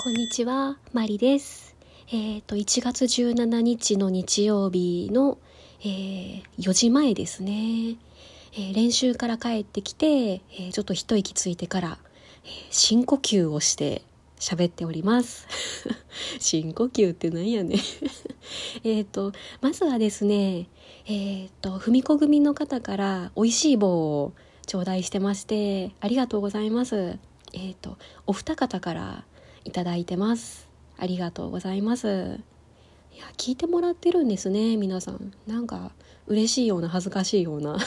こんにちは、マリです。えっ、と、1月17日の日曜日の、えー4時前ですね。えー練習から帰ってきて、えーちょっと一息ついてから、え深呼吸をして喋っております。深呼吸ってなんやね えっと、まずはですね、えっ、と、ふみこ組の方から美味しい棒を頂戴してまして、ありがとうございます。えっ、と、お二方からいただいてます。ありがとうございます。いや、聞いてもらってるんですね、皆さん。なんか、嬉しいような、恥ずかしいような。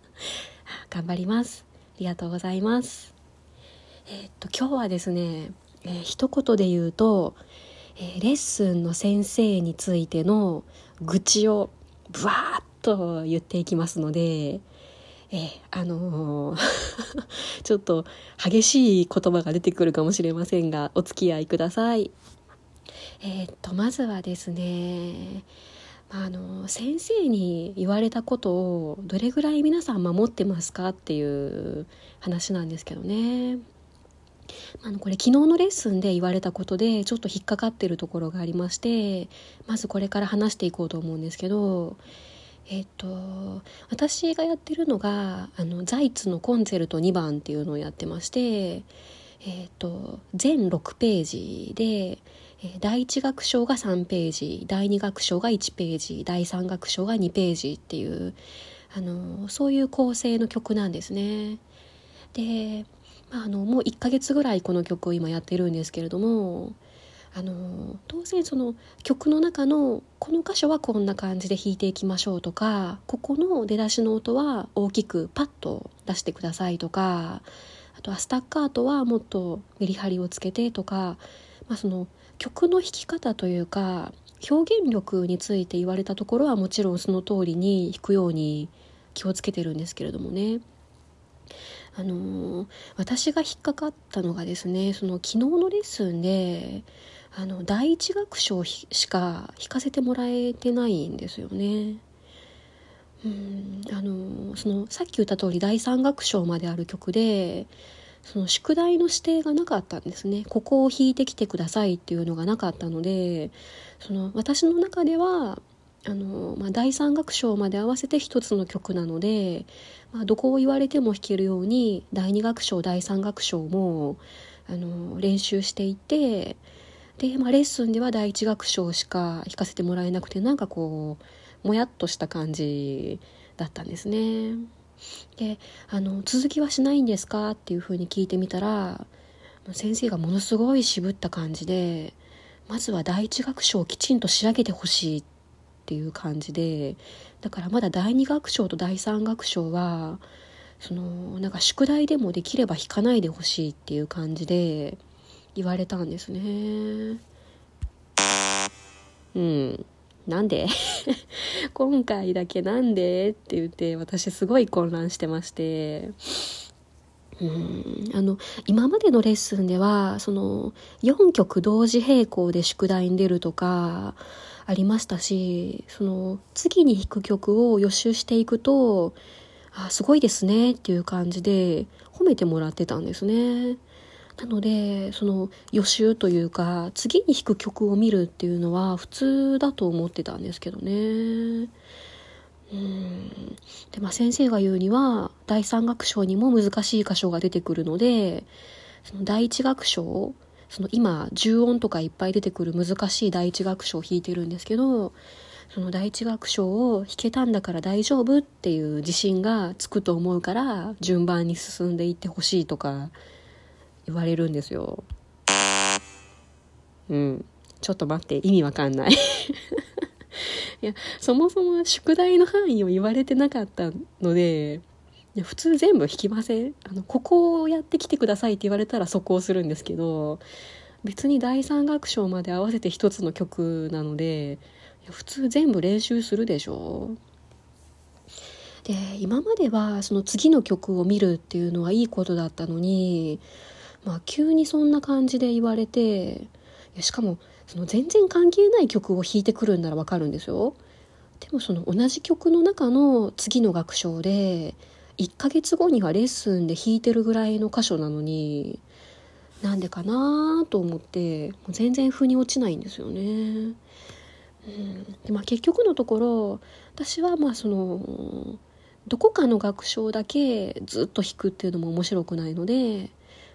頑張ります。ありがとうございます。えっと、今日はですね、えー一言で言うと、えーレッスンの先生についての愚痴をブワーッと言っていきますので、えーあのー ちょっと激しい言葉が出てくるかもしれませんがお付き合いください。えーっとまずはですねあの先生に言われたことをどれぐらい皆さん守ってますかっていう話なんですけどね。あのこれ昨日のレッスンで言われたことでちょっと引っかかってるところがありましてまずこれから話していこうと思うんですけどえっと私がやってるのがあのザイツのコンチェルト2番っていうのをやってましてえっと全6ページで第1楽章が3ページ第2楽章が1ページ第3楽章が2ページっていうあのそういう構成の曲なんですね。で、まあ、あのもう1ヶ月ぐらいこの曲を今やってるんですけれどもあの当然その曲の中のこの箇所はこんな感じで弾いていきましょうとかここの出だしの音は大きくパッと出してくださいとかあとはスタッカートはもっとメリハリをつけてとか、まあ、その曲の弾き方というか表現力について言われたところはもちろんその通りに弾くように気をつけてるんですけれどもね。あのー私が引っかかったのがですねその昨日のレッスンであの第一楽章しか弾かせてもらえてないんですよね。うんあのそのさっき言った通り第三楽章まである曲でその宿題の指定がなかったんですねここを弾いてきてくださいっていうのがなかったのでその私の中ではあの、まあ、第三楽章まで合わせて一つの曲なので、まあ、どこを言われても弾けるように第二楽章第三楽章もあの練習していてで、まあ、レッスンでは第一楽章しか弾かせてもらえなくてなんかこうもやっとした感じだったんですね。であの「続きはしないんですか?」っていうふうに聞いてみたら先生がものすごい渋った感じでまずは第一楽章をきちんと仕上げてほしいっていう感じでだからまだ第二楽章と第三楽章はそのなんか宿題でもできれば弾かないでほしいっていう感じで言われたんですね。うん。なんで？今回だけなんで？って言って私すごい混乱してまして。うん。あの今までのレッスンではその4曲同時並行で宿題に出るとかありましたしその次に弾く曲を予習していくとあすごいですねっていう感じで褒めてもらってたんですね。なのでその予習というか次に弾く曲を見るっていうのは普通だと思ってたんですけどね。うんでまあ、先生が言うには第三楽章にも難しい箇所が出てくるのでその第一楽章その今重音とかいっぱい出てくる難しい第一楽章を弾いてるんですけどその第一楽章を弾けたんだから大丈夫っていう自信がつくと思うから順番に進んでいってほしいとか言われるんですよ。うん。ちょっと待って、意味わかんない。いや、そもそも宿題の範囲を言われてなかったので、いや普通全部弾きません？あの、ここをやってきてくださいって言われたらそこをするんですけど、別に第三楽章まで合わせて一つの曲なので、いや普通全部練習するでしょで今まではその次の曲を見るっていうのはいいことだったのにまあ急にそんな感じで言われていやしかもその全然関係ない曲を弾いてくるんならわかるんですよでもその同じ曲の中の次の楽章で1ヶ月後にはレッスンで弾いてるぐらいの箇所なのになんでかなと思ってもう全然腑に落ちないんですよね。うんでまあ、結局のところ私はまあそのどこかの楽章だけずっと弾くっていうのも面白くないので、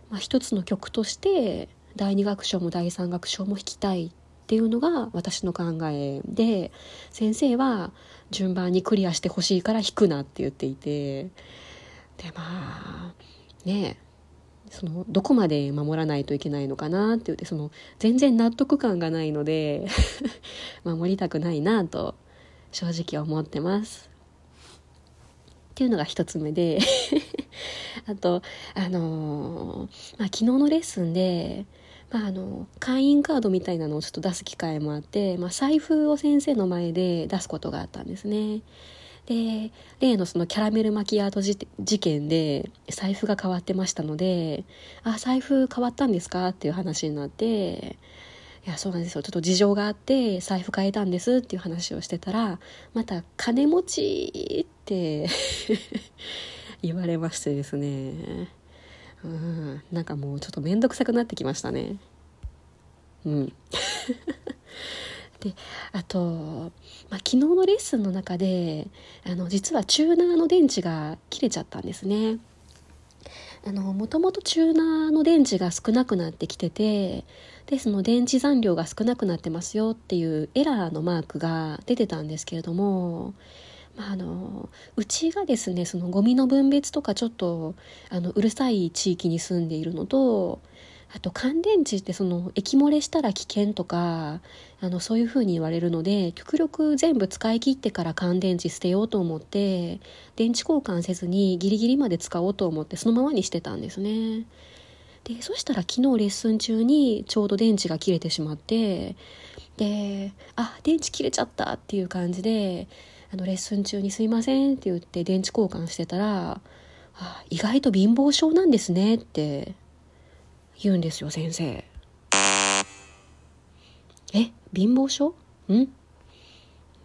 まあ、一つの曲として第二楽章も第三楽章も弾きたいっていうのが私の考えで先生は順番にクリアしてほしいから弾くなって言っていてでまあねそのどこまで守らないといけないのかなって言ってその全然納得感がないので 守りたくないなと正直思ってます。っていうのが一つ目であとあのー、まあ、昨日のレッスンでまあ、あの会員カードみたいなのをちょっと出す機会もあって、まあ、財布を先生の前で出すことがあったんですね。で例のそのキャラメルマキアート事件で財布が変わってましたので「あ財布変わったんですか?」っていう話になって「いやそうなんですよちょっと事情があって財布変えたんです」っていう話をしてたらまた「金持ち」って言われましてですね。うん。なんかもうちょっと面倒くさくなってきましたね。うん。であと、まあ、昨日のレッスンの中であの実はチューナーの電池が切れちゃったんですね。もともとチューナーの電池が少なくなってきててでその電池残量が少なくなってますよっていうエラーのマークが出てたんですけれどもまあ、あのうちがですねそのゴミの分別とかちょっとあのうるさい地域に住んでいるのとあと乾電池ってその液漏れしたら危険とかあのそういうふうに言われるので極力全部使い切ってから乾電池捨てようと思って電池交換せずにギリギリまで使おうと思ってそのままにしてたんですね。でそしたら昨日レッスン中にちょうど電池が切れてしまってであ電池切れちゃったっていう感じであのレッスン中に「すいません」って言って電池交換してたら「あ意外と貧乏症なんですね」って言うんですよ先生。え貧乏症？ん？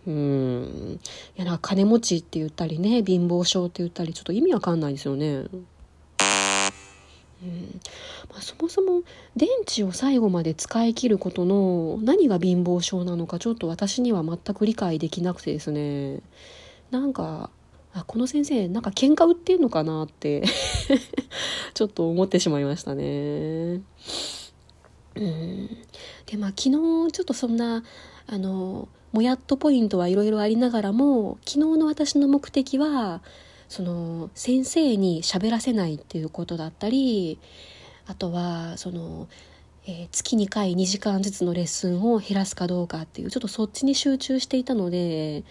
うんいやなんか金持ちって言ったりね貧乏症って言ったりちょっと意味わかんないですよね。うん。まあ、そもそも電池を最後まで使い切ることの何が貧乏症なのかちょっと私には全く理解できなくてですね。なんかあこの先生なんか喧嘩売ってんのかなって ちょっと思ってしまいましたね。うん。でまあ昨日ちょっとそんなあのもやっとポイントはいろいろありながらも昨日の私の目的はその先生に喋らせないっていうことだったりあとはその、えー、月2回2時間ずつのレッスンを減らすかどうかっていうちょっとそっちに集中していたので、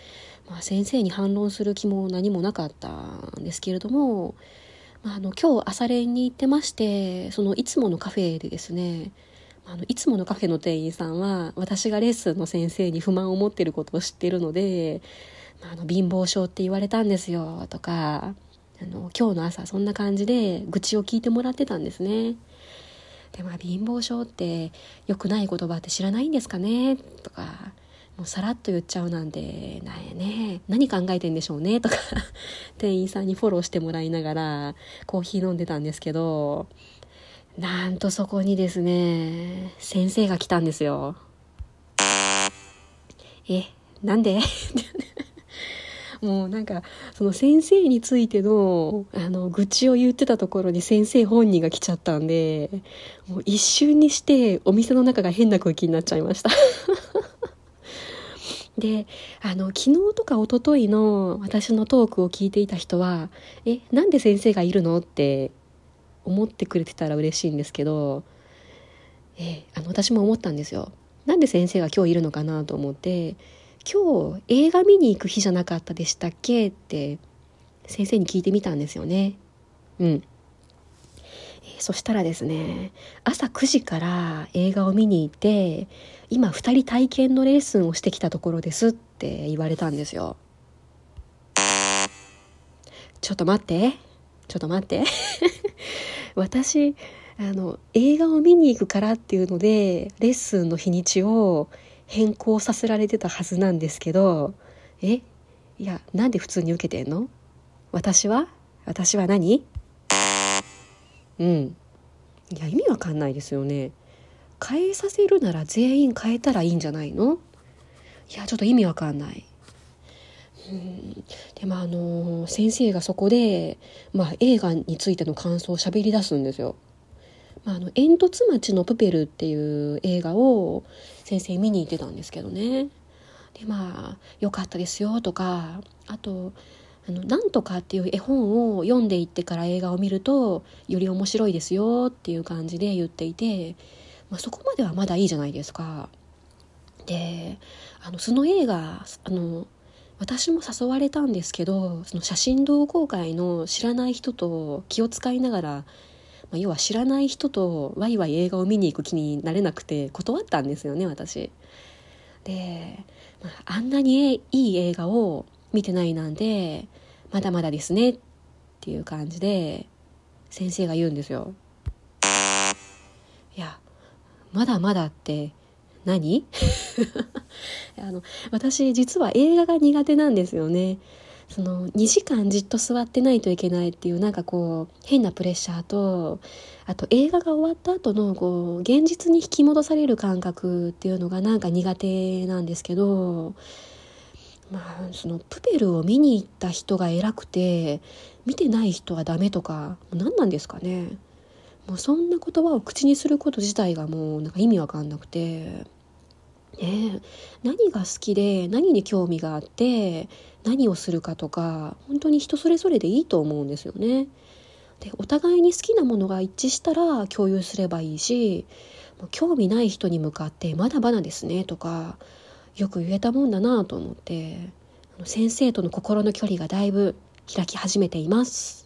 まあ、先生に反論する気も何もなかったんですけれども、まあ、あの今日朝練に行ってましてそのいつものカフェでですねあのいつものカフェの店員さんは私がレッスンの先生に不満を持ってることを知ってるのであの貧乏症って言われたんですよとかあの今日の朝そんな感じで愚痴を聞いてもらってたんですね。でまあ貧乏症って良くない言葉って知らないんですかねとかもうさらっと言っちゃうなんてなんやね何考えてんでしょうねとか 店員さんにフォローしてもらいながらコーヒー飲んでたんですけどなんとそこにですね先生が来たんですよ。えなんで？もうなんかその先生についてのあの愚痴を言ってたところに先生本人が来ちゃったんでもう一瞬にしてお店の中が変な空気になっちゃいました であの昨日とか一昨日の私のトークを聞いていた人は「えなんで先生がいるの?」って思ってくれてたら嬉しいんですけど、えあの私も思ったんですよ。なんで先生が今日いるのかなと思って今日映画見に行く日じゃなかったでしたっけ？って先生に聞いてみたんですよね。うん。えー、そしたらですね、朝9時から映画を見に行って、今2人体験のレッスンをしてきたところですって言われたんですよ。ちょっと待って。ちょっと待って。私、あの、映画を見に行くからっていうので、レッスンの日にちを変更させられてたはずなんですけどえいやなんで普通に受けてんの？私は？私は何？うん。いや意味わかんないですよね。変えさせるなら全員変えたらいいんじゃないの？いやちょっと意味わかんない。うん。でもあの先生がそこで、まあ、映画についての感想を喋り出すんですよ。まあ、あの煙突町のプペルっていう映画を先生見に行ってたんですけどね。でまあ「良かったですよ」とかあと「あのなんとか」っていう絵本を読んでいってから映画を見るとより面白いですよっていう感じで言っていて、まあ、そこまではまだいいじゃないですか。であのその映画あの私も誘われたんですけどその写真同好会の知らない人と気を使いながら、まあ、要は知らない人とワイワイ映画を見に行く気になれなくて断ったんですよね私。で、まあ、あんなにいい映画を見てないなんでまだまだですねっていう感じで先生が言うんですよ。いやまだまだって何？あの私実は映画が苦手なんですよね。その2時間じっと座ってないといけないっていうなんかこう変なプレッシャーとあと映画が終わった後のこう現実に引き戻される感覚っていうのがなんか苦手なんですけどまあそのプペルを見に行った人が偉くて見てない人はダメとか何なんですかねもうそんな言葉を口にすること自体がもうなんか意味わかんなくて。ね、何が好きで何に興味があって何をするかとか本当に人それぞれでいいと思うんですよね。でお互いに好きなものが一致したら共有すればいいし興味ない人に向かって「まだまだですね」とかよく言えたもんだなと思って先生との心の距離がだいぶ開き始めています。